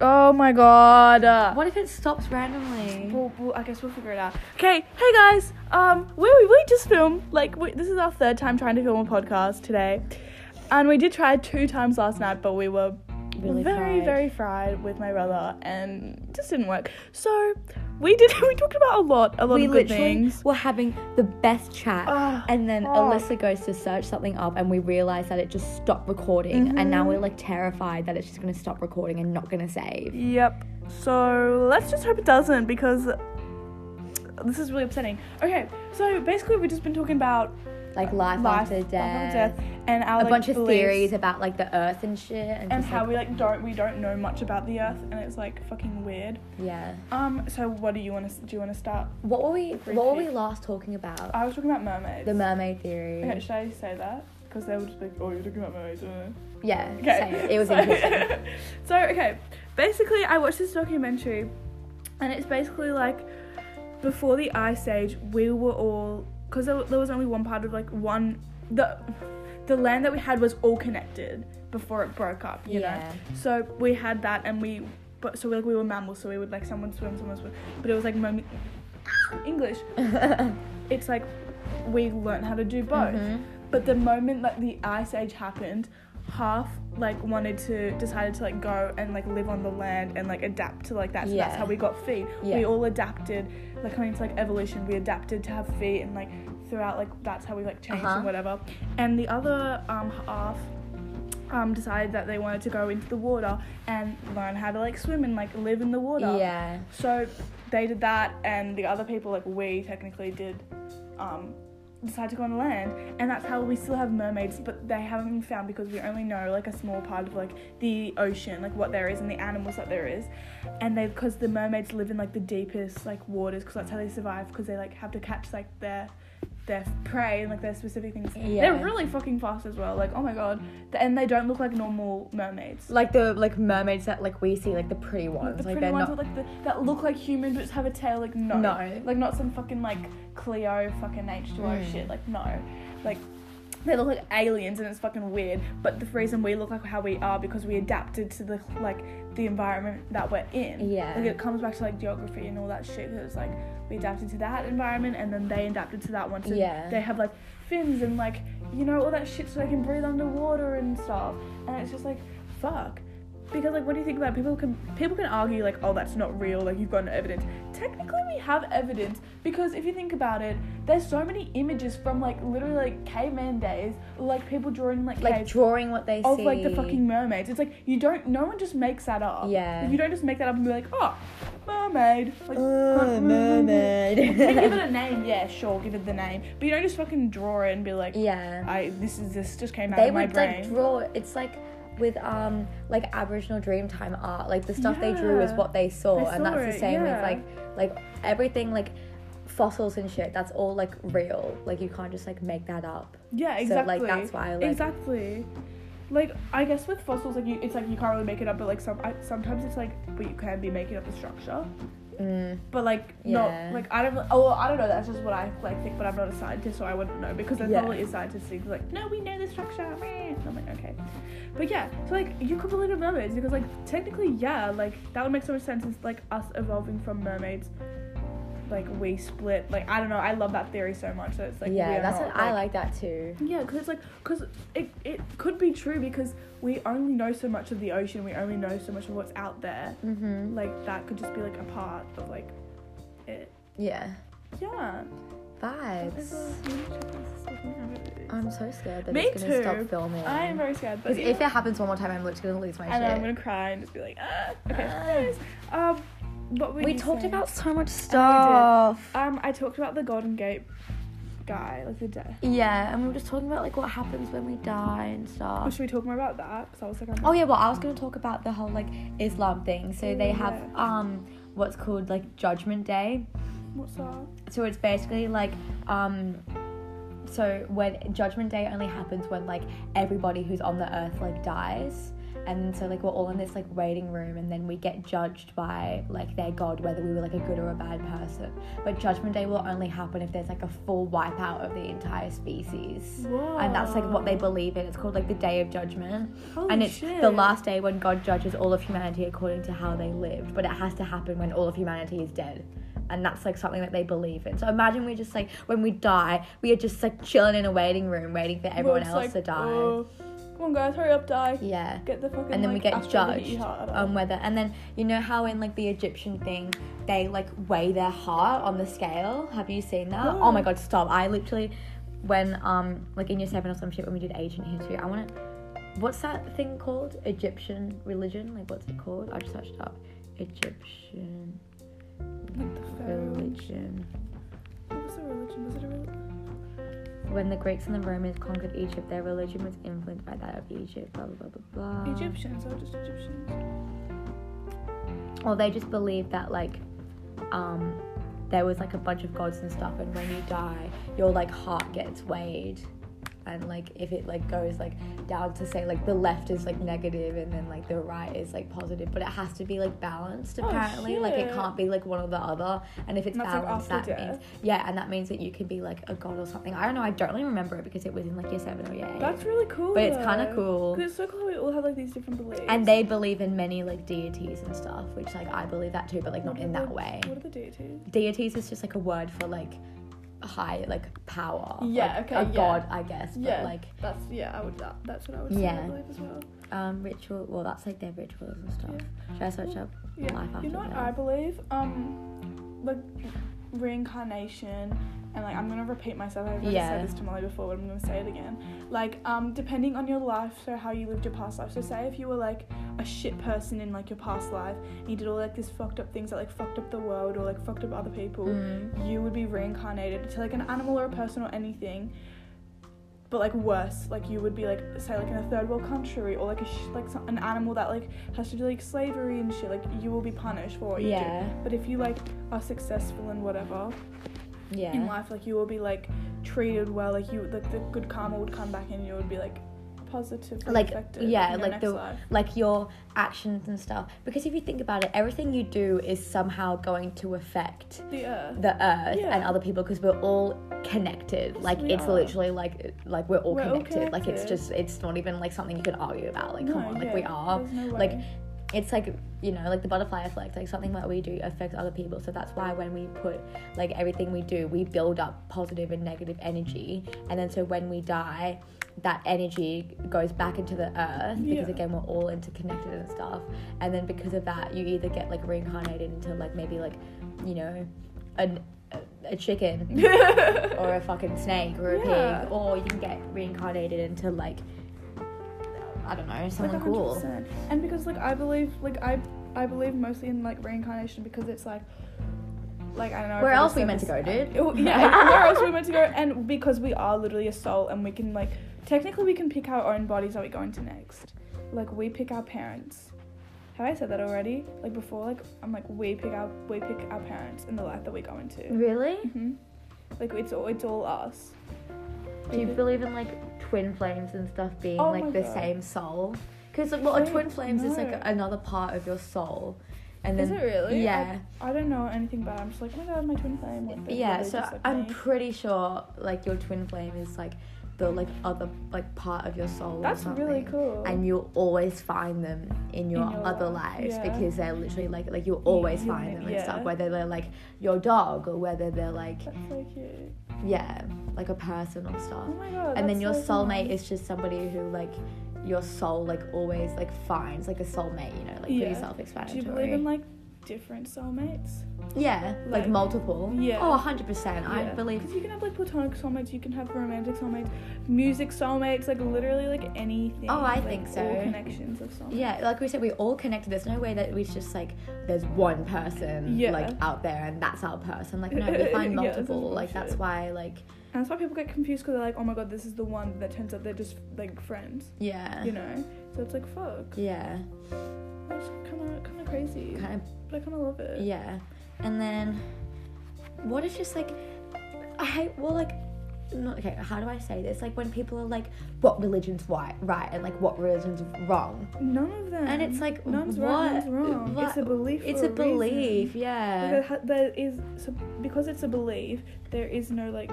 Oh my god. Uh, What if it stops randomly? We'll, we'll, I guess we'll figure it out. Okay, hey guys. Um, we we, we just filmed like we, this is our third time trying to film a podcast today, and we did try two times last night, but we were Really very fried. very fried with my brother, and it just didn't work. So we did we talked about a lot a lot we of good literally things. were having the best chat, Ah, and then. Alyssa goes to search something up, and we realize that it just stopped recording, and now Mhm. we're like terrified that it's just gonna stop recording and not gonna save. Yep. So let's just hope it doesn't because this is really upsetting. Okay, so basically we've just been talking about Like life, life after death, after and our a like, bunch of beliefs. theories about like the Earth and shit, and, and how like, we like don't we don't know much about the earth and it's like fucking weird yeah. um so what do you want to do you want to start What were we? What were we last talking about? i was talking about mermaids the mermaid theory. okay should i say that because they would just be like oh you're talking about mermaids uh. Yeah, okay it. It was so, interesting. so okay basically i watched this documentary and it's basically like before the ice age we were all because there, there was only one part of like one the the land that we had was all connected before it broke up you know. So we had that, and we, but so we, like we were mammals, so we would like someone swim, someone swim, but it was like moment English. It's like we learned how to do both. Mhm. But the moment that the ice age happened, half like wanted to decided to like go and like live on the land and like adapt to like that. So that's how we got feet. Yeah. We all adapted, like coming to like evolution. We adapted to have feet, and like throughout like that's how we like changed Uh-huh. and whatever. And the other um half um, decided that they wanted to go into the water and learn how to like swim and like live in the water. Yeah. So they did that, and the other people, like we technically did, um, decide to go on land, and that's how we still have mermaids, but they haven't been found because we only know like a small part of like the ocean, like what there is and the animals that there is, and they because the mermaids live in like the deepest like waters because that's how they survive because they like have to catch like their their prey and like their specific things. Yeah. They're really fucking fast as well. Like oh my god, and they don't look like normal mermaids. Like the like mermaids that like we see, like the pretty ones. The like pretty they're ones not. with like the, that look like humans but just have a tail. Like no, No. like not some fucking like Cleo fucking H two O Mm. shit. Like no, like they look like aliens and it's fucking weird. But the reason we look like how we are because we adapted to the like the environment that we're in. Yeah. like it comes back to like geography and all that shit. Cause it's like we adapted to that environment and then they adapted to that one. So Yeah. they have like fins and like you know all that shit so they can breathe underwater and stuff. And it's just like fuck. Because like, what do you think about it? people can people can argue like, oh, that's not real. Like you've got no evidence. Technically, we have evidence because if you think about it, there's so many images from like literally like caveman days, like people drawing like, like caves drawing what they see of see. like the fucking mermaids. It's like you don't. No one just makes that up. Yeah. Like, you don't just make that up and be like, oh, mermaid. Like, Oh, mm-hmm. We mermaid. give it a name, yeah, sure, give it the name. But you don't just fucking draw it and be like, yeah. I this is this just came out They of my would brain. like draw. It's like with um like Aboriginal Dreamtime art. Like the stuff they drew is what they saw, They and saw that's the it, same with like like everything like fossils and shit. That's all like real. Like you can't just like make that up. Yeah, So, exactly. like, that's why, like- exactly. Like I guess with fossils, like you, it's like you can't really make it up, but like some I, sometimes it's like, but you can be making up the structure. Mm. But like Yeah. not like I don't. Oh, well, I don't know. That's just what I like think, but I'm not a scientist, so I wouldn't know because there's Yeah. probably a scientist who's like, no, we know the structure. And I'm like, okay. But yeah, so like you could believe in mermaids because like technically, yeah, like that would make so much sense. It's like us evolving from mermaids. Like we split. Like I don't know. I love that theory so much that it's like yeah, that's not, what I like that too. yeah, because it's like, because it, it could be true because we only know so much of the ocean, we only know so much of what's out there. Mhm. Like, that could just be like a part of like it. Yeah. Yeah. Vibes. I'm so scared that Me it's gonna too. stop filming. I am very scared, Because if it happens one more time, I'm literally gonna lose my I know, I'm gonna cry and just be like, ah. Okay, Ah. um, what were We talked saying? about so much stuff. stuff. Um, I talked about the Golden Gate guy, like the death. Yeah, and we were just talking about like what happens when we die and Oh, stuff. should we talk more about that? Because I was like, I'm Oh yeah, well I was gonna talk about the whole like Islam thing. So they Oh, have um what's called like Judgment Day. what's that? So it's basically like um so when Judgment Day only happens when like everybody who's on the earth like dies. And so like we're all in this like waiting room and then we get judged by like their god whether we were like a good or a bad person. But judgment day will only happen if there's like a full wipeout of the entire species. And that's like what they believe in. It's called like the day of judgment. Holy and it's shit. the last day when god judges all of humanity according to how they lived. But it has to happen when all of humanity is dead. And that's like something that they believe in. So imagine we're just like when we die we are just like chilling in a waiting room waiting for everyone Well, else it's to die. oh, come on, guys, hurry up, die. yeah Get the fucking. and then we get asteroid that hit you judged on whether and then you know how in like the egyptian thing they like weigh their heart on the scale have you seen that No. oh my god stop i literally when um like in year seven or some shit when we did ancient history i want to what's that thing called egyptian religion like what's it called i just searched it up egyptian Like the religion What was the religion? Was it a religion? When the greeks and the romans conquered egypt their religion was influenced by that of egypt blah blah blah blah blah Egyptians or just Egyptians? or they just believed that like um there was like a bunch of gods and stuff and when you die your like heart gets weighed and like if it like goes like down to say like the left is like negative and then like the right is like positive but it has to be like balanced Oh, apparently like it can't be like one or the other and if it's that's, like, balanced after that means yeah and that means that you could be like a god or something i don't know i don't really remember it because it was in like year seven or year eight That's really cool. but it's kind of cool it's so cool. We all have like these different beliefs. and they believe in many like deities and stuff which like i believe that too but like not in are that the- way What are the deities? deities is just like a word for like high like power Yeah, like, okay, a yeah. god i guess but Yeah. like That's yeah. I would. That, that's what I would say. Yeah. I believe as well. um ritual well that's like their rituals and stuff should i search up Yeah. life after you know what I believe? Um, like reincarnation, and like I'm gonna repeat myself. I've already Yeah. said this to Molly before, but I'm gonna say it again. Like, um, depending on your life, so how you lived your past life. So say if you were like a shit person in like your past life, and you did all like this fucked up things that like fucked up the world or like fucked up other people, Mm. you would be reincarnated to like an animal or a person or anything. But like worse, like you would be like say like in a third world country or like a sh- like some, an animal that like has to do like slavery and shit. Like you will be punished for what you Yeah. do. But if you like are successful and whatever yeah in life, like you will be like treated well. Like you like the good karma would come back and you would be like positively Like, affected. yeah, like the- life. like your actions and stuff because if you think about it everything you do is somehow going to affect the earth. the earth Yeah. and other people because we're all connected like it's are. literally like like we're all, We're all connected. like it's just it's not even like something you can argue about like come No, on like we are no like. It's like you know like the butterfly effect like something that we do affects other people so that's why when we put like everything we do we build up positive and negative energy and then so when we die that energy goes back into the earth because Yeah. again we're all interconnected and stuff and then because of that you either get like reincarnated into like maybe like you know an, a, a chicken or a fucking snake or a Yeah. pig or you can get reincarnated into like I don't know someone like cool 100%. And because like I believe like I I believe mostly in like reincarnation because it's like like I don't know. Where else we meant to go, dude? Oh, yeah, where else we meant to go? And because we are literally a soul, and we can like technically we can pick our own bodies that we go into next. Like we pick our parents. Have I said that already? Like before, like I'm like we pick our we pick our parents and the life that we go into. really hmm Like it's all it's all us. Do you believe in like twin flames and stuff being Oh like the God. same soul? Because like, well, a twin flames is like another part of your soul, and Is it really? yeah, I, I don't know anything about. It. I'm just like, oh my god, my twin flame. Like, yeah. literally So like I'm me. pretty sure like your twin flame is like the like other like part of your soul. or That's really cool. And you'll always find them in your, In your other life, lives yeah. because they're literally like like you'll always find them and yeah. stuff. Whether they're like your dog or whether they're like That's so cute. Yeah like a person or stuff. Oh my god. and then your so soulmate nice. is just somebody who like your soul like always like finds like a soulmate you know like Yeah. pretty self-explanatory you believe in like different soulmates? yeah like, like- multiple Yeah. oh 100% i believe Because you can have like platonic soulmates, you can have romantic soulmates, music soulmates, like literally like anything. Oh, I like, think so. All connections of soulmates. yeah like we said we're all connected there's no way that we just like there's one person Yeah. like out there and that's our person like no we find Yeah, multiple like that's why like And that's why people get confused because they're like, oh my god, this is the one that turns out they're just like friends, yeah you know? So it's like, fuck. yeah That's kind of kind of crazy. kind of But I kind of love it. Yeah. And then what if just like I hate well like not okay. How do I say this? Like when people are like, "What religion's right, right?" and like, "What religion's wrong?" None of them. And it's like, none's what? right, none's wrong. What? It's a belief. It's for a belief, Reason. yeah. There, there is so because it's a belief. There is no like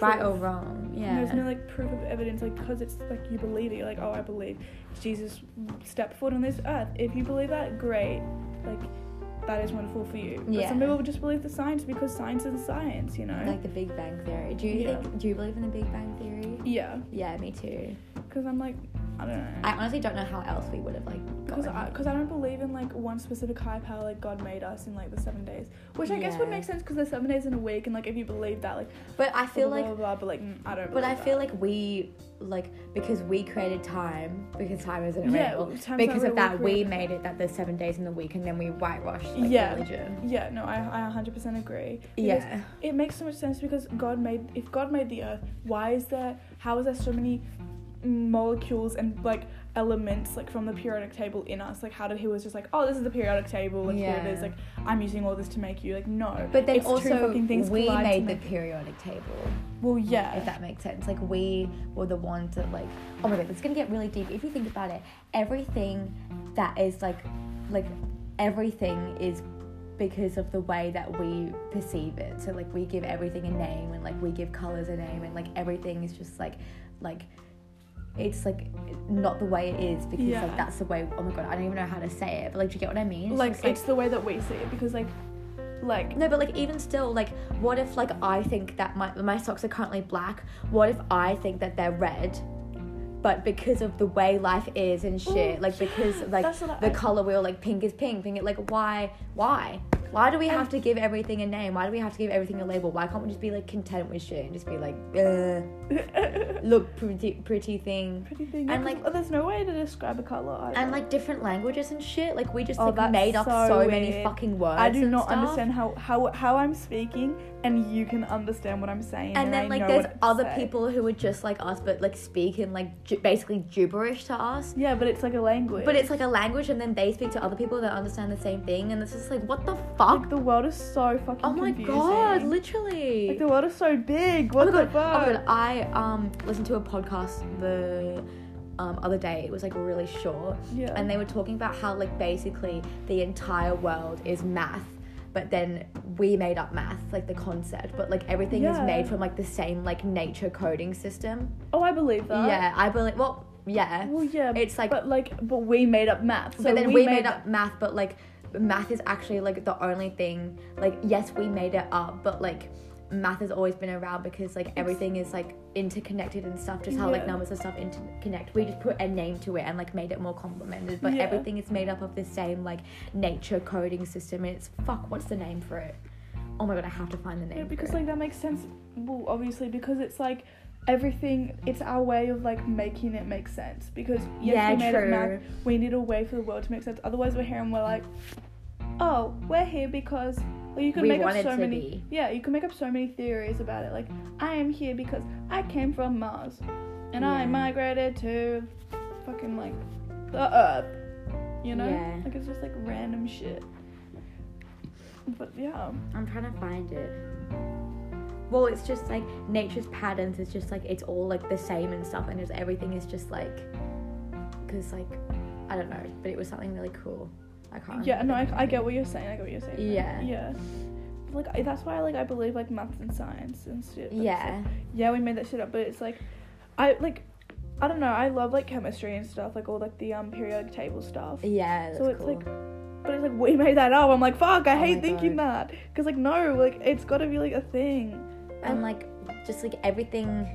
right or wrong, yeah. There's no like proof of evidence, like because it's like you believe it. You're like, oh, I believe Jesus stepped foot on this earth. If you believe that, great. Like that is wonderful for you. But Yeah. some people just believe the science because science is science. You know. like the Big Bang Theory. Do you Yeah. think? Do you believe in the Big Bang Theory? yeah, Yeah, me too. because I'm like, I don't know. I honestly don't know how else we would have like. Because I, cause I don't believe in like one specific high power like God made us in like the seven days, which I guess would make sense because there's seven days in a week and like if you believe that like But I feel blah, like blah, blah, blah, but like mm, I don't. But I believe feel that. like we like because we created time because time isn't Yeah, real. time's not Because of we that, we created made it that there's seven days in the week, and then we whitewashed like, Yeah. religion. yeah no I I 100% agree. Because Yeah, It makes so much sense because God made if God made the earth, why is there how is there so many molecules and like elements like from the periodic table in us? Like how did he was just like, oh this is the periodic table, like here it is, like I'm using all this to make you like no. but then it's also things we made the periodic table. Well yeah. If that makes sense, like we were the ones that like. Oh my god, it's gonna get really deep. If you think about it, everything that is like, like everything is because of the way that we perceive it. So like we give everything a name and like we give colors a name and like everything is just like like it's like not the way it is because Yeah. like that's the way oh my god I don't even know how to say it but like do you get what I mean It's like just, it's the way that we see it because like like no, but like even still, like what if like I think that my my socks are currently black? What if I think that they're red? But because of the way life is and shit, Ooh, like because like the I- color wheel, like pink is pink, pink like why why why do we have to give everything a name? Why do we have to give everything a label? Why can't we just be like content with shit and just be like, uh, look pretty pretty thing. pretty thing. And, like, like- there's no way to describe a color. And like different languages and shit, like we just Oh, like made up so so, many fucking words. I do not stuff. understand how, how how I'm speaking, and you can understand what I'm saying. and then I like there's other say. people who are just like us but like speak in like gi- basically gibberish to us Yeah, but it's like a language. but it's like a language and then they speak to other people that understand the same thing and it's just like what the fuck like the world is so fucking. oh my confusing. god literally Like the world is so big. oh What my the god, oh fuck? my god i um listened to a podcast the um, other day it was like really short Yeah. and they were talking about how like basically the entire world is math but then we made up math like the concept but like everything is made from like the same like nature coding system oh, I believe that. yeah i believe well yeah Well, yeah. It's like- but like, but we made up math. So but then we, made, that- up math but like math is actually like the only thing like yes we made it up but like math has always been around because like everything is like interconnected and stuff just how like numbers and stuff interconnect we just put a name to it and like made it more complimented but Yeah. everything is made up of the same like nature coding system and it's fuck what's the name for it oh my god i have to find the name Yeah, because like that makes sense. Well, obviously, because it's like everything. It's our way of like making it make sense. Because yes, Yeah, we made true. math. We need a way for the world to make sense. Otherwise, we're here and we're like, oh, we're here because. Well, you can We make up so many. be. Yeah, you can make up so many theories about it. Like, I am here because I came from Mars, and I migrated to, fucking like, the Earth. You know, Yeah. like it's just like random shit. But yeah. I'm trying to find it. Well, it's just like nature's patterns. It's just like it's all like the same and stuff, and just everything is just like, cause like, I don't know, but it was something really cool. I can't. Yeah, no, I, I get what you're saying. I get what you're saying. Yeah. Yeah. Like I, that's why like I believe like maths and science and shit. but it's, like, Yeah, yeah, we made that shit up, but it's like, I like, I don't know. I love like chemistry and stuff, like all like the um periodic table stuff. yeah. That's So it's cool. like, but it's like we made that up. I'm like, fuck, I Oh hate thinking that. Cause like no, like it's got to be like a thing. and like just like everything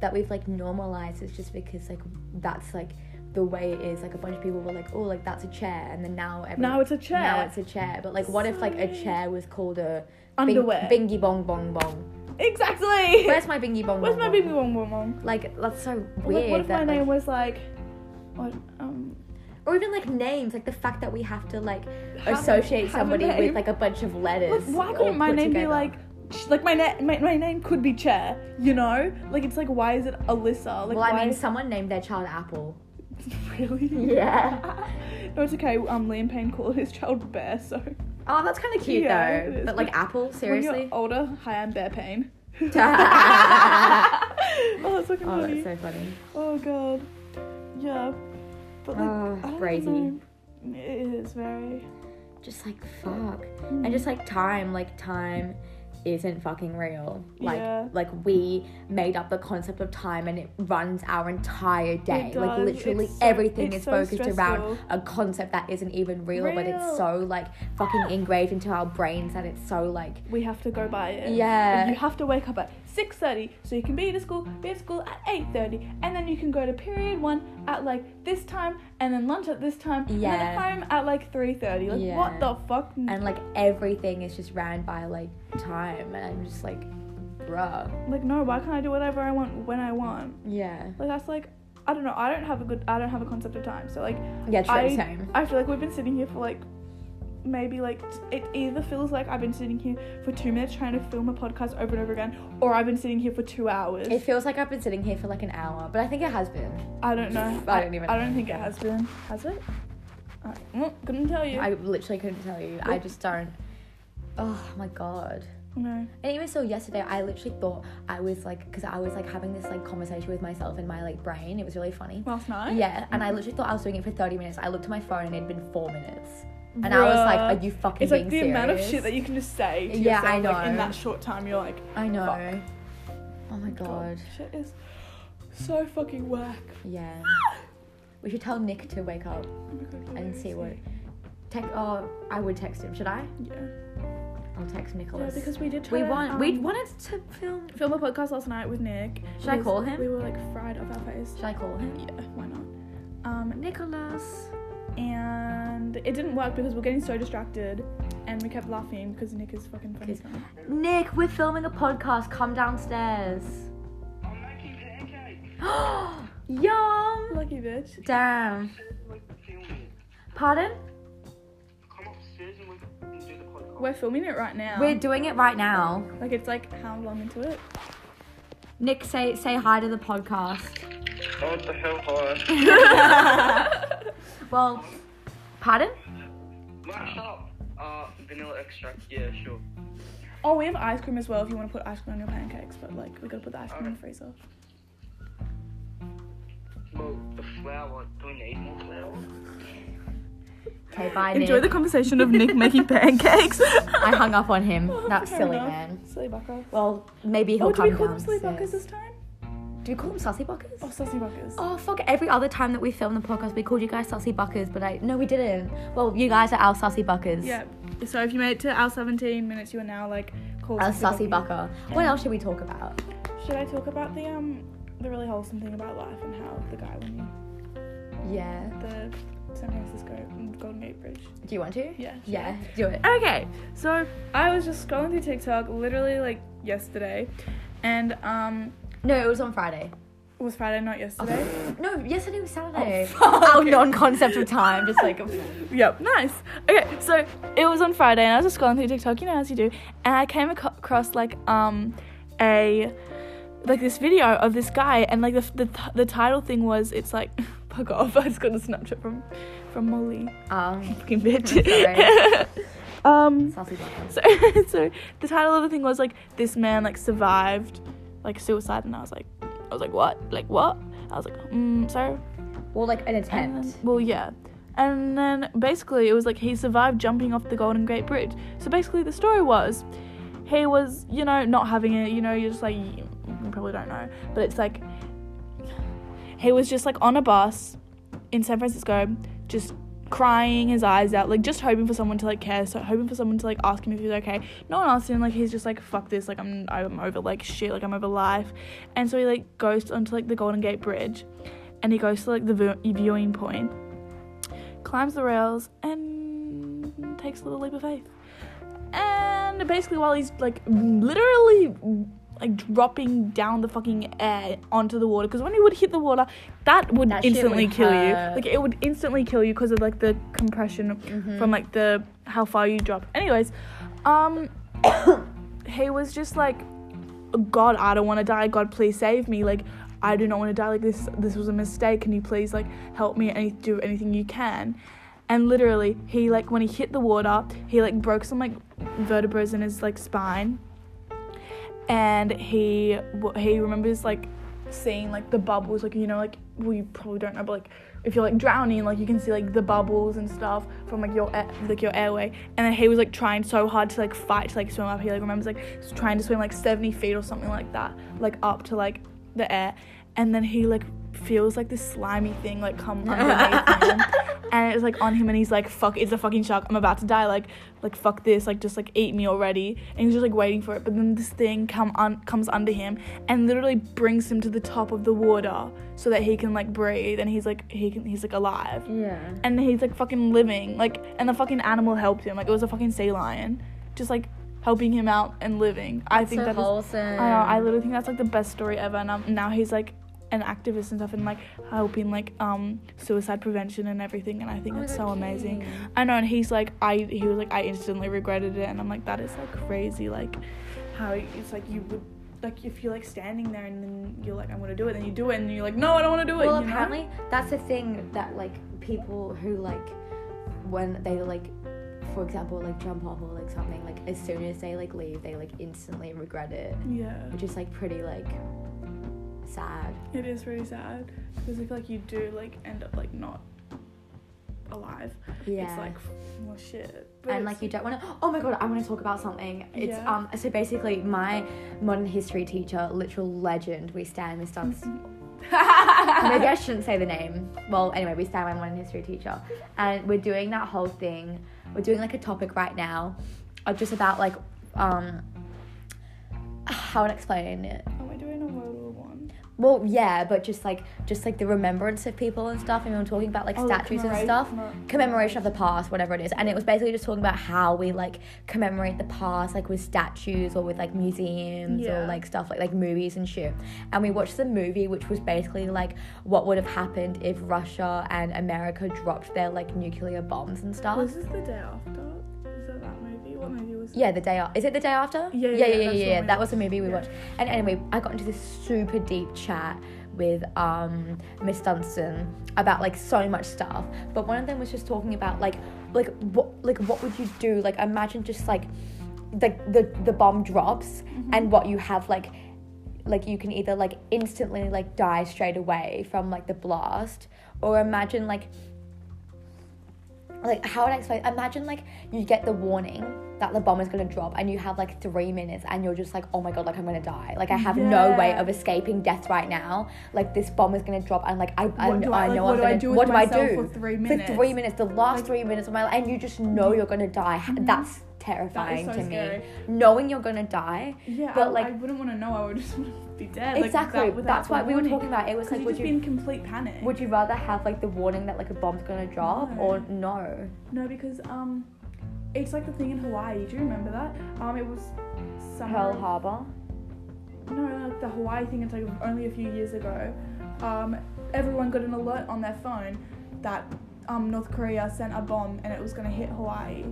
that we've like normalized is just because like that's like the way it is. Like a bunch of people were like, oh, like that's a chair, and then now every, Now it's a chair. Now it's a chair. But like, what if like a chair was called a bing- Underwear. bingy bong bong bong? exactly. Where's my bingy bong? Where's bong my bong? baby bong bong bong? Like that's so weird. Like, what if that, my like- name was like, what um. or even like names, like the fact that we have to like Have- associate have somebody with like a bunch of letters. Like, why couldn't my name be like, like my, na- my my name could be Chair, you know? Like it's like why is it Alyssa? Like well, I why mean, someone named their child Apple. really? Yeah. no, it's okay. Um, Liam Payne called his child Bear, so Oh, that's kind of cute Yeah, it though. is. But like Apple, when seriously. you're older, hi, I'm Bear Payne. oh, that's fucking Oh, funny. that's so funny. Oh god. Yeah. But like, Oh, I don't crazy. know. It is very. Just like fuck. And just like time, like time isn't fucking real. Like Yeah. like we made up the concept of time and it runs our entire day. Like literally It's everything it's is so focused around a concept that isn't even real, but it's so like fucking engraved into our brains that it's so like We have to go by it. Yeah. And you have to wake up at six thirty so you can be at school, be at school at eight thirty, and then you can go to period one at like this time, and then lunch at this time, and then home at like three thirty. Like Yeah. what the fuck? and like everything is just ran by like time and I'm just like bruh. like no, why can't I do whatever I want when I want? Yeah. Like that's like I don't know. I don't have a good. I don't have a concept of time. So like Yeah, true, I same. I feel like we've been sitting here for like maybe like it either feels like I've been sitting here for two minutes trying to film a podcast over and over again, or I've been sitting here for two hours. It feels like I've been sitting here for like an hour, but I think it has been. I don't know. I don't even I don't think it has been. Has it? I well, couldn't tell you. I literally couldn't tell you. I just don't. Oh my god. no. And even so, yesterday I literally thought I was like, because I was like having this like conversation with myself in my like brain. It was really funny. Last night. Yeah, and I literally thought I was doing it for 30 minutes. I looked at my phone and it'd been four minutes. And I was like, are you fucking It's like the serious? amount of shit that you can just say. To Yeah, I yourself, Like, in that short time, you're like, I know. Fuck. Oh my god. shit is so fucking whack. Yeah. We should tell Nick to wake up Oh God, and see what. Text. Oh, I would text him. Should I? Yeah. I'll text Yeah, Nicholas. because we did we want. we um, wanted to film. film a podcast last night with Nick. Should I call him? We were like fried off our face. Should I call him? Yeah, why not? Um, Nicholas. and it didn't work because we we're getting so distracted, and we kept laughing because Nick is fucking funny. Nick, we're filming a podcast. Come downstairs. I'm making pancakes. Yum. Lucky bitch. Damn. Pardon? Come upstairs and we can do the podcast. We're filming it right now. We're doing it right now. like it's like how long into it? Nick, say say hi to the podcast. What the hell, hi. Well, pardon? Mashed. Uh, vanilla extract. Yeah, sure. Oh, we have ice cream as well if you want to put ice cream on your pancakes, but like we gotta put the ice cream in the freezer. Well, the flour. Do we need more flour? Okay, bye. Enjoy the conversation of Nick making pancakes. I hung up on him. That's Fair silly, enough. man. Silly bucker. Well, maybe he'll Oh, do come we call them silly downstairs. buckers this time? Do we call them sussy buckers? Oh, sussy buckers. Oh fuck! Every other time that we filmed the podcast, we called you guys sussy buckers, but I no, we didn't. Well, you guys are our sussy buckers. Yeah. So if you made it to our 17 minutes, you are now like called Our sussy bucky. bucker. What else should we talk about? Should I talk about the um the really wholesome thing about life and how the guy when you Yeah. the San Francisco Golden Gate Bridge? Do you want to? Yeah. Yeah. Do it. Okay, so I was just scrolling through TikTok literally like yesterday, and um No, it was on Friday. it was Friday, not yesterday. No, yesterday was Saturday. fuck. Our non-concept of time, just like Yep, nice. Okay, so it was on Friday, and I was just scrolling through TikTok, you know, as you do, and I came across like um a like this video of this guy, and like the the, the title thing was it's like fuck off. I just got a Snapchat from from Molly, um fucking bitch. Um, so so the title of the thing was like this man like survived like suicide, and I was like I was like what like what I was like mm, so Well, like an attempt. then- well, yeah. And then basically it was like he survived jumping off the Golden Gate Bridge. So basically the story was he was, you know, not having it, you know, you're just like, you probably don't know, but it's like he was just like on a bus in San Francisco, just crying his eyes out, like just hoping for someone to like care, so hoping for someone to like ask him if he's okay. No one asked him, like he's just like fuck this, like I'm I'm over like shit, like I'm over life, and so he like goes onto like the Golden Gate Bridge, and he goes to like the view- viewing point, climbs the rails, and takes a little leap of faith. And basically, while he's like literally like dropping down the fucking air onto the water, because when he would hit the water, that would That instantly would kill hurt. you. Like it would instantly kill you because of like the compression Mm-hmm. from like the how far you drop. Anyways, um, he was just like, God, I don't want to die. God, please save me. Like, I do not want to die. Like this, this was a mistake. Can you please like help me and do anything you can? And literally, he like when he hit the water, he like broke some like vertebrae in his like spine, and he he remembers like seeing like the bubbles, like you know, like you probably don't know, but like if you're like drowning, like you can see like the bubbles and stuff from like your air, like your airway, and then he was like trying so hard to like fight to like swim up. He like remembers like trying to swim like 70 feet or something like that, like up to like the air, and then he like feels like this slimy thing like come underneath him and it's like on him and he's like fuck it's a fucking shark. I'm about to die. Like like fuck this. Like just like eat me already. And he's just like waiting for it. But then this thing come un- comes under him and literally brings him to the top of the water so that he can like breathe. And he's like he can he's like alive. Yeah. and he's like fucking living. Like and the fucking animal helped him. Like it was a fucking sea lion. Just like helping him out and living. I think so that is wholesome. I know. I literally think that's like the best story ever. And um, now he's like an activist and stuff, and like helping like um suicide prevention and everything. And I think Oh my that's God, so amazing. King. I know. And he's like, I he was like, I instantly regretted it, and I'm like, that is like crazy. Like how it's like you would. Like if you're like standing there and then you're like I'm gonna do it, then you do it and you're like no I don't want to do it. Well, you know? apparently that's the thing that like people who like when they like, for example, like jump off or like something, like as soon as they like leave, they like instantly regret it, yeah, which is like pretty like sad. it is really sad because I feel like you do like end up like not alive. Yeah. It's like well shit. But and like you don't want to oh my god i want to talk about something it's Yeah. um so basically my modern history teacher literal legend we stand miss Dunstan maybe I shouldn't say the name. Well, anyway, we stand my modern history teacher, and we're doing that whole thing. We're doing like a topic right now, of just about like um how to explain it. Well, yeah, but just like just like the remembrance of people and stuff. And we were talking about like Oh, like statues and stuff, commemor- commemoration of the past, whatever it is. And it was basically just talking about how we like commemorate the past, like with statues or with like museums Yeah. or like stuff like like movies and shit. And we watched the movie, which was basically like what would have happened if Russia and America dropped their like nuclear bombs and stuff. Was this the day after? Yeah, the day after. Is it the day after? Yeah, yeah, yeah, yeah, yeah. yeah, we That was the movie we Yeah. watched. And anyway, I got into this super deep chat with um Miss Dunstan about like so much stuff. But one of them was just talking about like like what like what would you do? Like imagine just like the the the bomb drops Mm-hmm. and what you have like like you can either like instantly like die straight away from like the blast or imagine like like how would I explain? Imagine like you get the warning that the bomb is gonna drop, and you have like three minutes, and you're just like, oh my god, like I'm gonna die. Like I have no way of escaping death right now. Like this bomb is gonna drop, and like I, I, I, I- like, know what I'm do gonna. do what do I do for three minutes? For three minutes, the last Like- three minutes of my life, and you just know you're gonna die. Mm-hmm. That's terrifying so to scary. me. Knowing you're gonna die. Yeah, But, I, like- I wouldn't want to know. I would just want to be dead. like, Exactly. that- That's why we were talking about. It was like, would just you be in complete panic. would you rather have like the warning that like a bomb's gonna drop No. or no? No, because um, it's like the thing in Hawaii. Do you remember that? Um, it was summer. Pearl Harbor. No, like the Hawaii thing. It's like only a few years ago. Um, everyone got an alert on their phone that um North Korea sent a bomb and it was gonna hit Hawaii.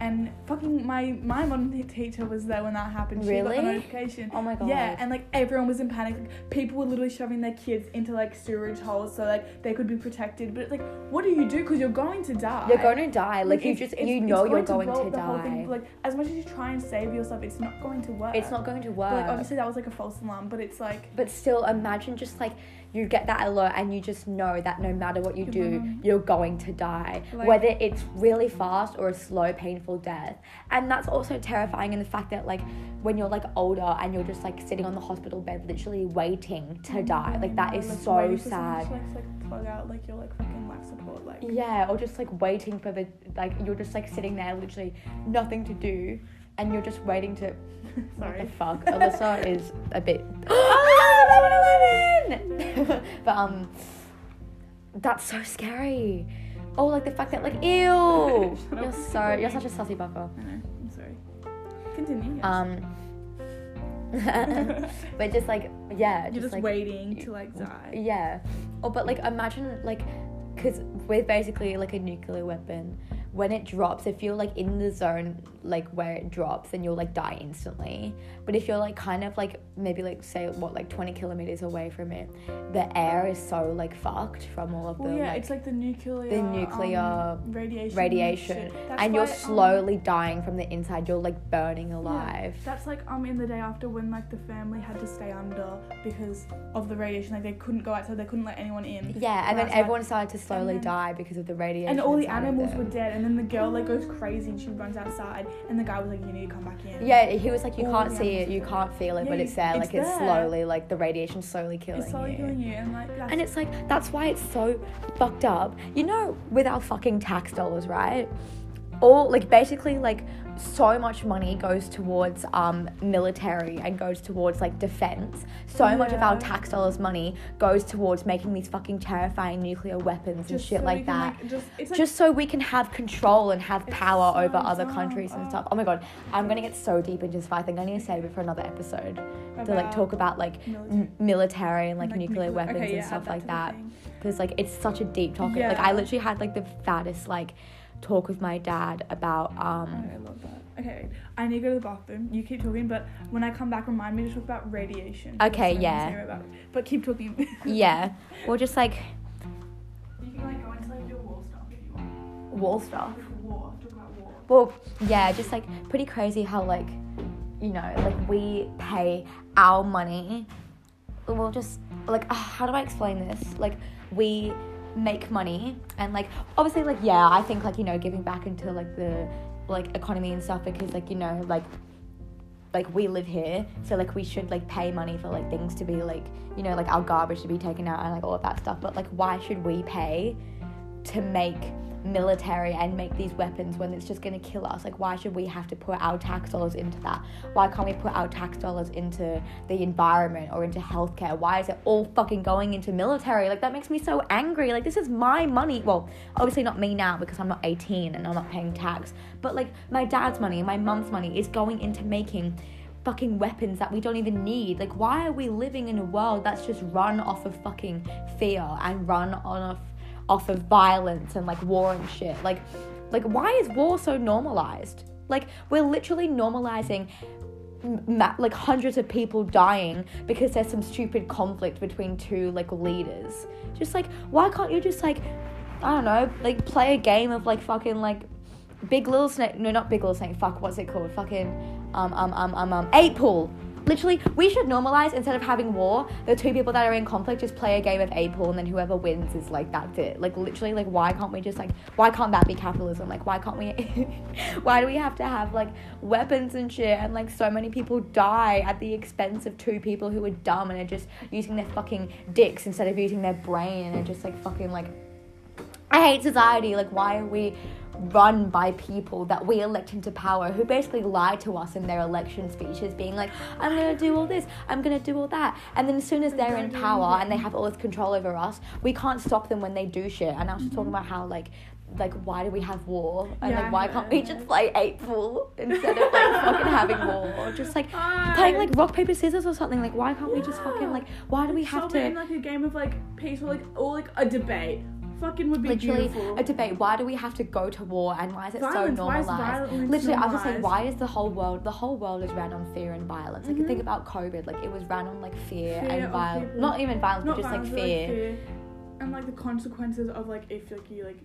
And fucking my my modern teacher was there when that happened. She got Really? the notification. Oh my god. Yeah, and like everyone was in panic. Like, people were literally shoving their kids into like sewage holes so like they could be protected. But like, what do you do? Because you're going to die. You're going to die. Like, you just you know you're going to up die. Like as much as you try and save yourself, it's not going to work. it's not going to work. But, like obviously that was like a false alarm, but it's like But still, imagine just like you get that alert and you just know that no matter what you do, gonna- you're going to die. Like- Whether it's really fast or a slow, painful death. And that's also terrifying in the fact that, like, when you're like older and you're just like sitting on the hospital bed, literally waiting to mm-hmm. die. Like, that is so waiting for someone sad. like, like plug out like your like fucking life support like. Yeah, or just like waiting for the, like, you're just like sitting there, literally nothing to do. And you're just waiting to. Sorry. What the fuck? Alyssa is a bit. Oh, 11, 11! but um, that's so scary. Oh, like the fact that like ew. You're so you're such a sussy bucker. I know. I'm sorry. Continue. Yes. Um. but just like yeah, You're just, just like waiting to like die. yeah. Oh, but like imagine like, cause we're basically like a nuclear weapon. When it drops, if you're like in the zone, like where it drops, then you'll like die instantly. But if you're like kind of like maybe like say what like 20 kilometers away from it, the air is so like fucked from all of Well, the yeah, like, it's like the nuclear, the nuclear um, radiation, radiation, and you're why, um, slowly dying from the inside. You're like burning alive. That's like um in the day after when like the family had to stay under because of the radiation. Like they couldn't go outside. They couldn't let anyone in. Yeah, and then why- everyone started to slowly then- die because of the radiation. And all the animals were dead. And then the girl like goes crazy and she runs outside. And the guy was like, "You need to come back in." Yeah, he was like, you All can't see it, you can't feel it, Yeah, but it's there. it's like it's slowly, like the radiation slowly killing you. it's slowly you. killing you. And like And it's like that's why it's so fucked up. You know, with our fucking tax dollars, right? All like basically like so much money goes towards um military and goes towards like defense. So much of our tax dollars money goes towards making these fucking terrifying nuclear weapons and shit so like can, that. like, just like just so we can have control and have power so over other dumb. countries and stuff. Oh my god, I'm gonna get so deep into this, I think I need to save it for another episode to like talk about like military. m- military and like, and, nuclear nuclear- weapons okay, and yeah, stuff like that because like it's such a deep topic. Like I literally had like the fattest like talk with my dad about um I love that. Okay, I need to go to the bathroom. You keep talking, but when I come back, remind me to talk about radiation. Okay, what I'm yeah. But keep talking. yeah, or just like You can like go into like your war stuff if you want. wall stuff. Like war. Talk about war. Well, yeah, just like pretty crazy how like you know like we pay our money. We'll just like ah, how do I explain this? Like we make money and like obviously like yeah I think like you know giving back into like the like economy and stuff because like you know like like we live here so like we should like pay money for like things to be like you know like our garbage to be taken out and like all of that stuff. But like why should we pay to make military and make these weapons when it's just going to kill us? Like why should we have to put our tax dollars into that? Why can't we put our tax dollars into the environment or into healthcare? Why is it all fucking going into military? Like that makes me so angry. Like this is my money. Well obviously not me now because i'm not 18 and i'm not paying tax but like my dad's money my mum's money is going into making fucking weapons that we don't even need. Like, why are we living in a world that's just run off of fucking fear and run on off off of violence and like war and shit? Like, like why is war so normalized? Like, we're literally normalizing ma- like hundreds of people dying because there's some stupid conflict between two like leaders. Just like, why can't you just like, I don't know, like play a game of like fucking like Big Little Snake. No, not Big Little Snake. Fuck, what's it called? Fucking um um um um um eight pool. Literally, we should normalize instead of having war. The two people that are in conflict just play a game of eight pool, and then whoever wins is like that's it. Like literally, like why can't we just like why can't that be capitalism? Like why can't we? why do we have to have like weapons and shit? And like so many people die at the expense of two people who are dumb and are just using their fucking dicks instead of using their brain and are just like fucking like I hate society. Like, why are we run by people that we elect into power who basically lie to us in their election speeches, being like, I'm gonna do all this, I'm gonna do all that. And then as soon as they're in power and they have all this control over us, we can't stop them when they do shit. And I was just talking about how, like, like why do we have war and Yeah, like why can't we just play eight pool instead of like fucking having war or just like playing like rock paper scissors or something like why can't we just fucking like why do we have to in like a game of like peaceful, like or like a debate. Fucking would be literally beautiful. a debate. Why do we have to go to war and why is it Violence, so normalized? literally, I was just saying, why is the whole world the whole world is ran on fear and violence? Like you think about COVID, like it was ran on like fear, Fear and violence. Not even violence, Not but just violence, like but, fear. and like the consequences of like if like you like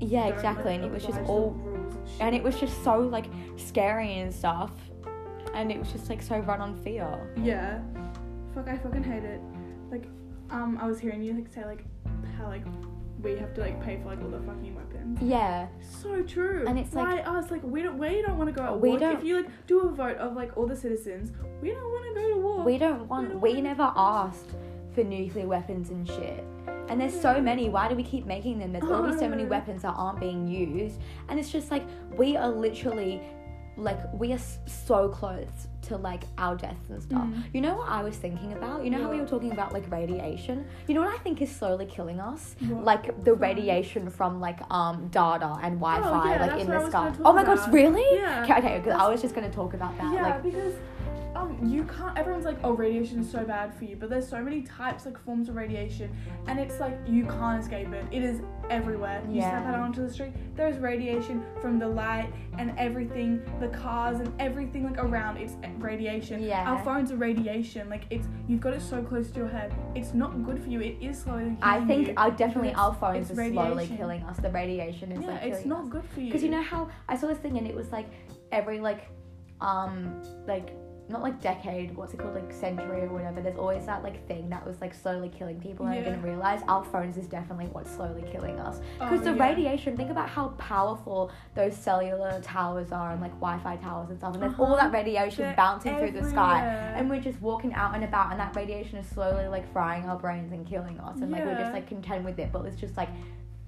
Yeah, exactly. like, And it was just all, and and it was just so like scary and stuff, and it was just like so run on fear. Yeah. Fuck, I fucking hate it. Like, um, I was hearing you like say like how like we have to like pay for like all the fucking weapons. Yeah, So true. And it's like Why us? Like we don't we don't want to go at We war. Don't- If you like do a vote of like all the citizens, we don't want to go to war. we don't want. don't We never asked for nuclear weapons and shit. And there's so mm. many. Why do we keep making them? There's already so many weapons that aren't being used. And it's just like we are literally like we are so close to like our deaths and stuff. Mm. You know what I was thinking about? You know how we were talking about like radiation? You know what I think is slowly killing us? What? Like the radiation from like um data and Wi-Fi Oh, yeah, like in the sky. Oh my gosh, really? Yeah. Okay, okay, because I was just gonna talk about that. yeah, Like because um you can't everyone's like oh radiation is so bad for you but there's so many types like forms of radiation and it's like you can't escape it. It is everywhere. You step out onto the street there's radiation from the light and everything the cars and everything like around. It's radiation. Yeah. our phones are radiation. Like it's you've got it so close to your head. It's not good for you. It is slowly killing I think you. definitely our phones are slowly killing us. The radiation is yeah like it's not us. good for you. Because you know how I saw this thing and it was like every like um like not like decade, what's it called, like century or whatever. There's always that like thing that was like slowly killing people, and I didn't realize our phones is definitely what's slowly killing us. Because Oh, the yeah. radiation, think about how powerful those cellular towers are and like Wi-Fi towers and stuff, and there's all Uh-huh. that radiation They're bouncing through the sky, and we're just walking out and about, and that radiation is slowly like frying our brains and killing us, and like we're just like content with it, but it's just like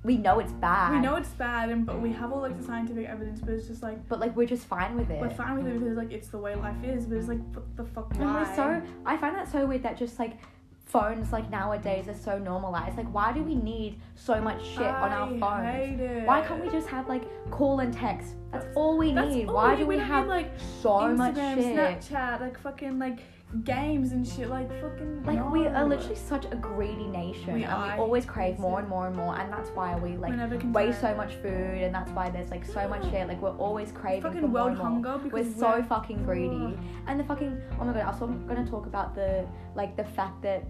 we know it's bad. we know it's bad and but we have all like the scientific evidence but it's just like but like we're just fine with it. we're fine with it because like it's the way life is but it's like what the fuck And why we're so I find that so weird that just like phones like nowadays are so normalized. Like why do we need so much shit on our phones? Why can't we just have like call and text? That's all we That's need. all Why we do we, have like so Instagram, much shit? Snapchat, like fucking like games and shit, like fucking. Like we are literally such a greedy nation, We and are, we always crave more and more and more, and that's why we like We're waste so much food, and that's why there's like so much shit. Like we're always craving fucking for more world more. hunger We're because so fucking greedy. And the fucking oh my god, I was also gonna talk about the like the fact that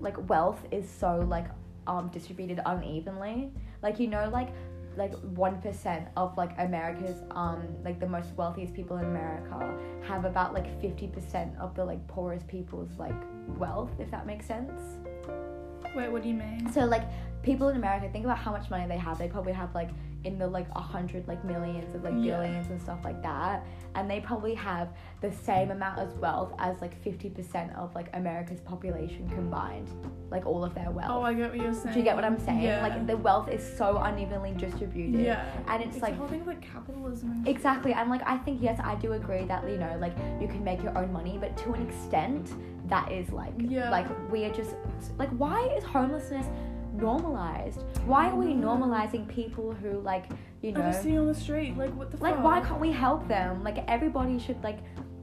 like wealth is so like um distributed unevenly. Like you know like like one percent of like America's um like the most wealthiest people in America have about like fifty percent of the like poorest people's like wealth, if that makes sense. Wait, what do you mean? So like people in America, think about how much money they have. They probably have like in the like a hundred like millions of like Yeah. billions and stuff like that. And they probably have the same amount of wealth as like fifty percent of like America's population combined. Like all of their wealth. Oh, I get what you're saying. Do you get what I'm saying? Yeah. Like the wealth is so unevenly distributed. yeah, And it's, it's like the whole thing like capitalism. Exactly, and like I think yes, I do agree that you know like you can make your own money, but to an extent, that is like Yeah. like we are just like why is homelessness normalized? Why are we normalizing people who like you know? I'm just sitting on the street. Like what the like fuck? why can't we help them? Like everybody should like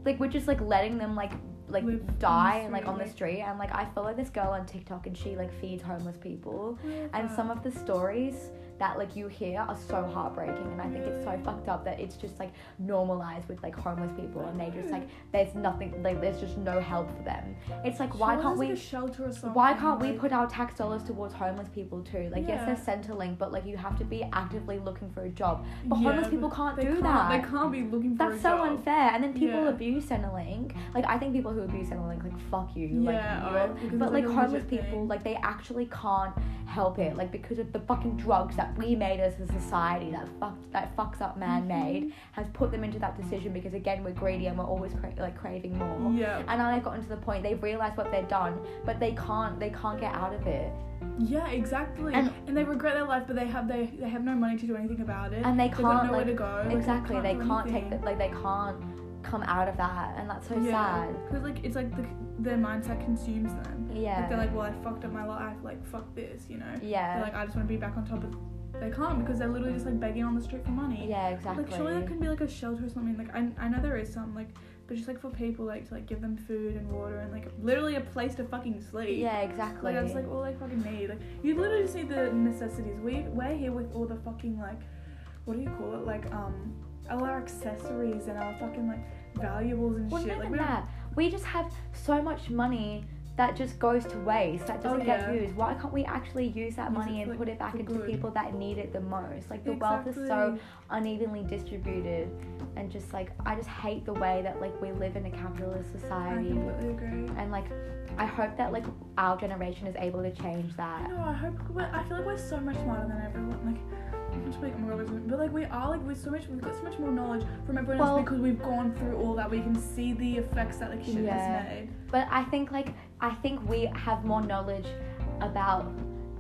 like we're just like letting them like like Live die and like on the street and like I follow this girl on TikTok and she like feeds homeless people and Uh, some of the stories that like you hear are so heartbreaking and i think it's so fucked up that it's just like normalized with like homeless people and they just like mm. there's nothing like there's just no help for them it's like why can't we like, shelter or something? why can't we put our tax dollars towards homeless people too like yes there's centrelink but like you have to be actively looking for a job but Yeah, homeless people can't do can't, that They can't be looking for that's so job. unfair and then people Yeah. abuse centrelink like i think people who abuse centrelink like fuck you Yeah, like oh, but like like, homeless people thing. like they actually can't help it like because of the fucking drugs that we made as a society that that fucks up man-made Mm-hmm. has put them into that decision because again we're greedy and we're always cra- like craving more Yeah. and now they've gotten to the point they've realized what they've done but they can't they can't get out of it Yeah, exactly. And- And, they regret their life, but they have they they have no money to do anything about it. and they They've got can't nowhere like to go. Like, exactly they can't take the, like they can't come out of that and that's so yeah. sad Because like it's like the, their mindset consumes them. yeah Like they're like, well, I fucked up my life. Like fuck this, you know. yeah They're like, I just want to be back on top of. They can't because they're literally just like begging on the street for money. yeah exactly Like surely there can be like a shelter or something. Like I, I know there is some like, but just like for people like to like give them food and water and like literally a place to fucking sleep. yeah exactly Like that's like all they fucking need. Like you literally just need the necessities. We we're here with all the fucking like, what do you call it? Like um, all our accessories and our fucking like valuables and Well, shit. Like we that. We just have so much money that just goes to waste. That doesn't Oh, get used. Why can't we actually use that money and for, put it back into good. people that need it the most? Like the wealth is so unevenly distributed, and just like I just hate the way that like we live in a capitalist society. I completely agree. And like, I hope that like our generation is able to change that. know. I hope. I feel like we're so much smarter than everyone. Like. Like, oh god, but like we are like we're so much we've got so much more knowledge from everyone Well- else because we've gone through all that. We can see the effects that like shit Yeah. has made. But I think like I think we have more knowledge about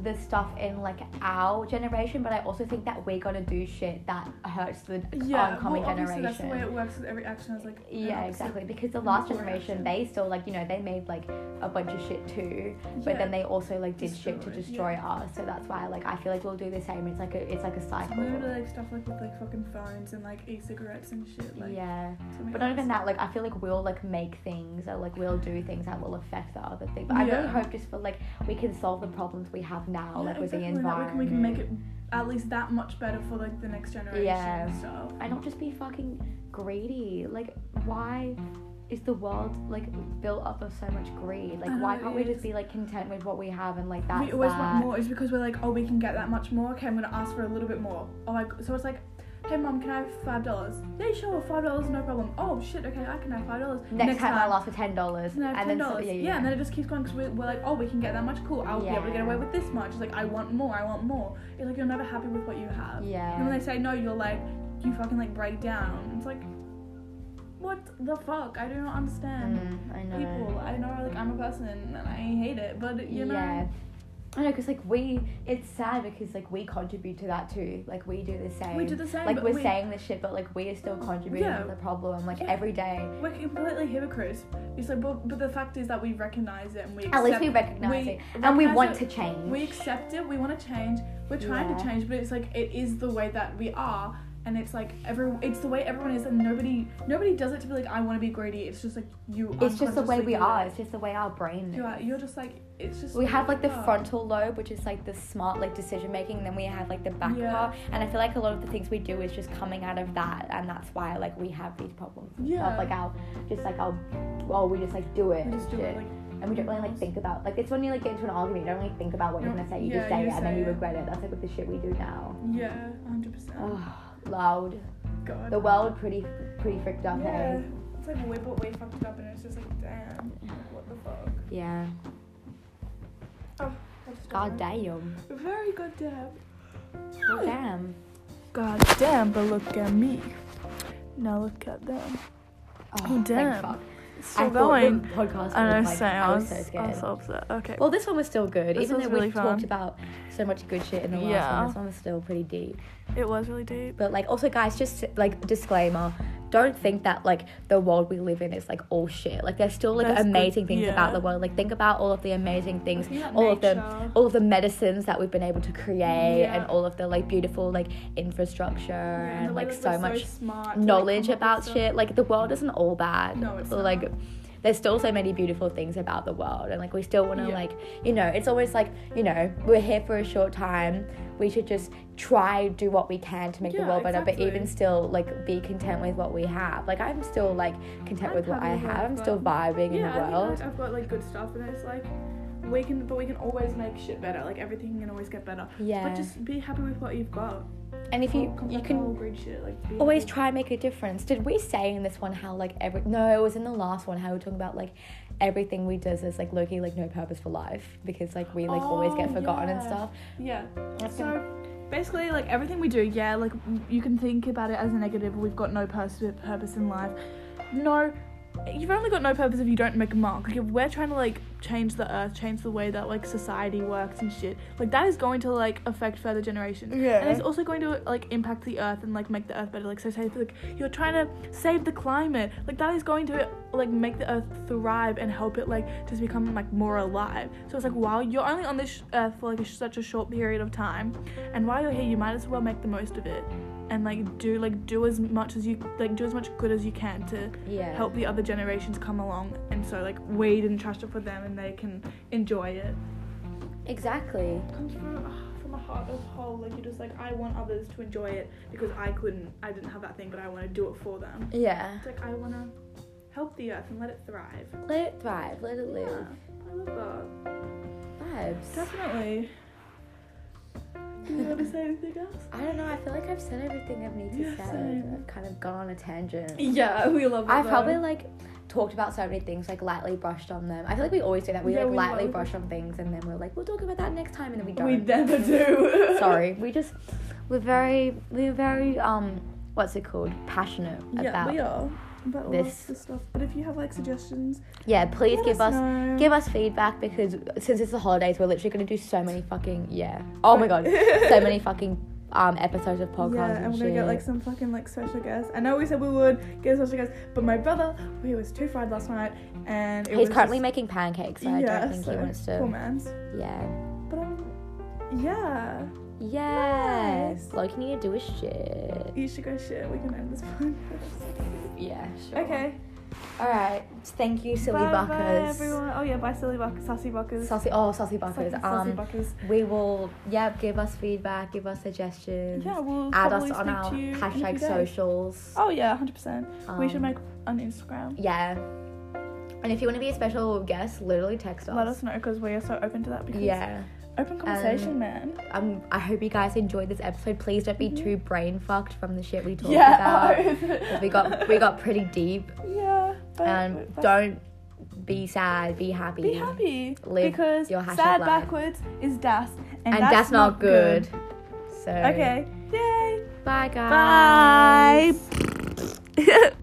the stuff in like our generation, but I also think that we're gonna do shit that hurts the Yeah, oncoming well, generation. that's the way it works. With every action has like Yeah, exactly. Because the last generation, action. they still like you know they made like a bunch of shit too, but then they also like did shit to destroy us. So that's why like I feel like we'll do the same. It's like a it's like a cycle. Literally like stuff like with like fucking phones and like e-cigarettes and shit. Like, yeah, but not even that. Like I feel like we'll like make things or like we'll do things that will affect the other thing. But I really hope just for like we can solve the problems we have now, Yeah, like with exactly, the that environment. we can, we can make it at least that much better for like the next generation Yeah. and stuff. and not just be fucking greedy. Like, why is the world like built up of so much greed? Like, why can't we just be like content with what we have and like that? we always that? want more. Is because we're like, oh, we can get that much more. Okay, I'm gonna ask for a little bit more. Oh, so it's like, hey mom, can I have five dollars? Yeah, sure, five dollars, no problem. Oh shit, okay, I can have five dollars. Next, time, I'll ask for ten dollars, and then dollars. yeah, yeah, yeah, and then it just keeps going because we're, we're like, oh, we can get that much. Cool, I'll be able to get away with this much. It's like I want more. I want more. It's like you're never happy with what you have. yeah. And when they say no, you're like, you fucking like break down. It's like, what the fuck? I do not understand. Mm, I know. People, I know, like I'm a person and I hate it, but you know, Yeah. I know, because like we, it's sad because like we contribute to that too. Like we do the same. we do the same. like we're we, saying this shit, but like we are still contributing Yeah. to the problem. Like Yeah. every day. we're completely hypocrites. It's like, but, but the fact is that we recognize it and we At least we recognize we it, and we want it. to change. We accept it. We want to change. We're trying Yeah. to change, but it's like it is the way that we are, and it's like every it's the way everyone is, and nobody nobody does it to be like I want to be greedy. It's just like you. it's just the way we are. it. It's just the way our brain. You is. are, you're just like it's just. We have like the yeah. frontal lobe, which is like the smart like decision making, and then we have like the back Yeah. part. And I feel like a lot of the things we do is just coming out of that, and that's why like we have these problems. and stuff. Yeah. Like our just like our well, we just like do it. We just and do it like. and we don't really like think about like it's when you like get into an argument, you don't really think about what you're gonna say. You yeah, just say you it and then say you regret it. That's like with the shit we do now. Yeah, hundred percent. Oh, loud. God. The world pretty pretty freaked up, eh? Yeah, hey. it's like way but way fucked up, and it's just like damn, what the fuck. Yeah. Oh, God damn. Very good, Deb. Well, damn. God damn, but look at me. Now look at them. Oh, Oh, damn. Still I going. the podcast I know, like, same. I was I so was, I scared. was so upset. Okay. Well, this one was still good, This even though really we fun. talked about so much good shit in the last Yeah. one. This one was still pretty deep. it was really deep. But like, also, guys, just like disclaimer: don't think that like the world we live in is like all shit. Like, there's still like There's good- amazing things about the world. Like, think about all of the amazing things, all of the all of the medicines that we've been able to create, and all of the like beautiful like infrastructure Yeah, and way like so much smart to, like, knowledge with about shit. Like, the world isn't all bad. No, it's like not. There's still so many beautiful things about the world and like we still want to Yeah. like you know it's always like you know we're here for a short time. We should just try do what we can to make the world better but even still like be content with what we have. Like i'm still like content I'm with what i happy with what have. I'm still vibing in yeah, the I world think like, I've got like good stuff, and it's like we can, but we can always make shit better. Like everything can always get better. yeah But just be happy with what you've got. and if you you back to all can shit. Like always happy. try and make a difference did we say in this one how like every no it was in the last one how we were talking about like everything we does is like lowkey like no purpose for life because like we like always get Oh, forgotten and stuff Yeah. That's So basically, like everything we do, yeah, like you can think about it as a negative. We've got no purpose purpose in life. No, you've only got no purpose if you don't make a mark. Like if we're trying to like change the earth, change the way that like society works and shit, like that is going to like affect further generations. Yeah. And it's also going to like impact the earth and like make the earth better. Like so, say if, like you're trying to save the climate, like that is going to like make the earth thrive and help it like just become like more alive. So it's like while you're only on this sh- earth for like such a short period of time, and while you're here, you might as well make the most of it and like do like do as much as you like do as much good as you can to yeah help the other generations come along and so like we didn't trust it for them and they can enjoy it exactly comes from ah, from a heart of whole like you're just like i want others to enjoy it because i couldn't i didn't have that thing but i want to do it for them yeah it's like i want to help the earth and let it thrive Let it thrive, let it yeah live. i love that Vibes. definitely do you want to say anything else I don't know, I feel like I've said everything I need to Yeah, say. same. I've kind of gone on a tangent. yeah we love it I've though. probably like talked about so many things, like lightly brushed on them. I feel like we always do that. We Yeah, like we lightly brush on things and then we're like, we'll talk about that next time and then we don't. we never do Sorry. We just we're very we're very um what's it called? Passionate yeah about we are about all This- this stuff. But if you have like suggestions, Yeah, please give us know. give us feedback because since it's the holidays, we're literally gonna do so many fucking yeah. Oh my god, so many fucking um episodes of podcasts Yeah, and, and we're shit. gonna get like some fucking like special guests. I know we said we would get a special guest, but my brother, he was too fried last night, and it He's was currently just, making pancakes, so I don't think so, he wants to. Poor man's. Yeah. But um, yeah, Yes. Nice. Loki need to do his shit. you should go shit. We can end this podcast. Yeah, sure. Okay. All right. Thank you, silly bye, buckers. Bye, everyone. Oh yeah, bye, silly buckers, sassy buckers. Sassy. Oh, saucy buckers. Sassy, sassy Um, buckers. we will. Yeah, give us feedback. Give us suggestions. Yeah, we'll Add us on speak our to you in a few hashtag socials. Oh yeah, hundred percent. We should Um, make an Instagram. Yeah. And if you want to be a special guest, literally text us. Let us know because we are so open to that. Because Yeah. Open conversation, Um, man. Um, I hope you guys enjoyed this episode. Please don't be too brain fucked from the shit we talked Yeah. about. 'Cause we got we got pretty deep. yeah. But, And but- don't be sad. Be happy. be happy Live because sad life. backwards is das, and, And that's, not good. So Okay. Yay. Bye guys. Bye.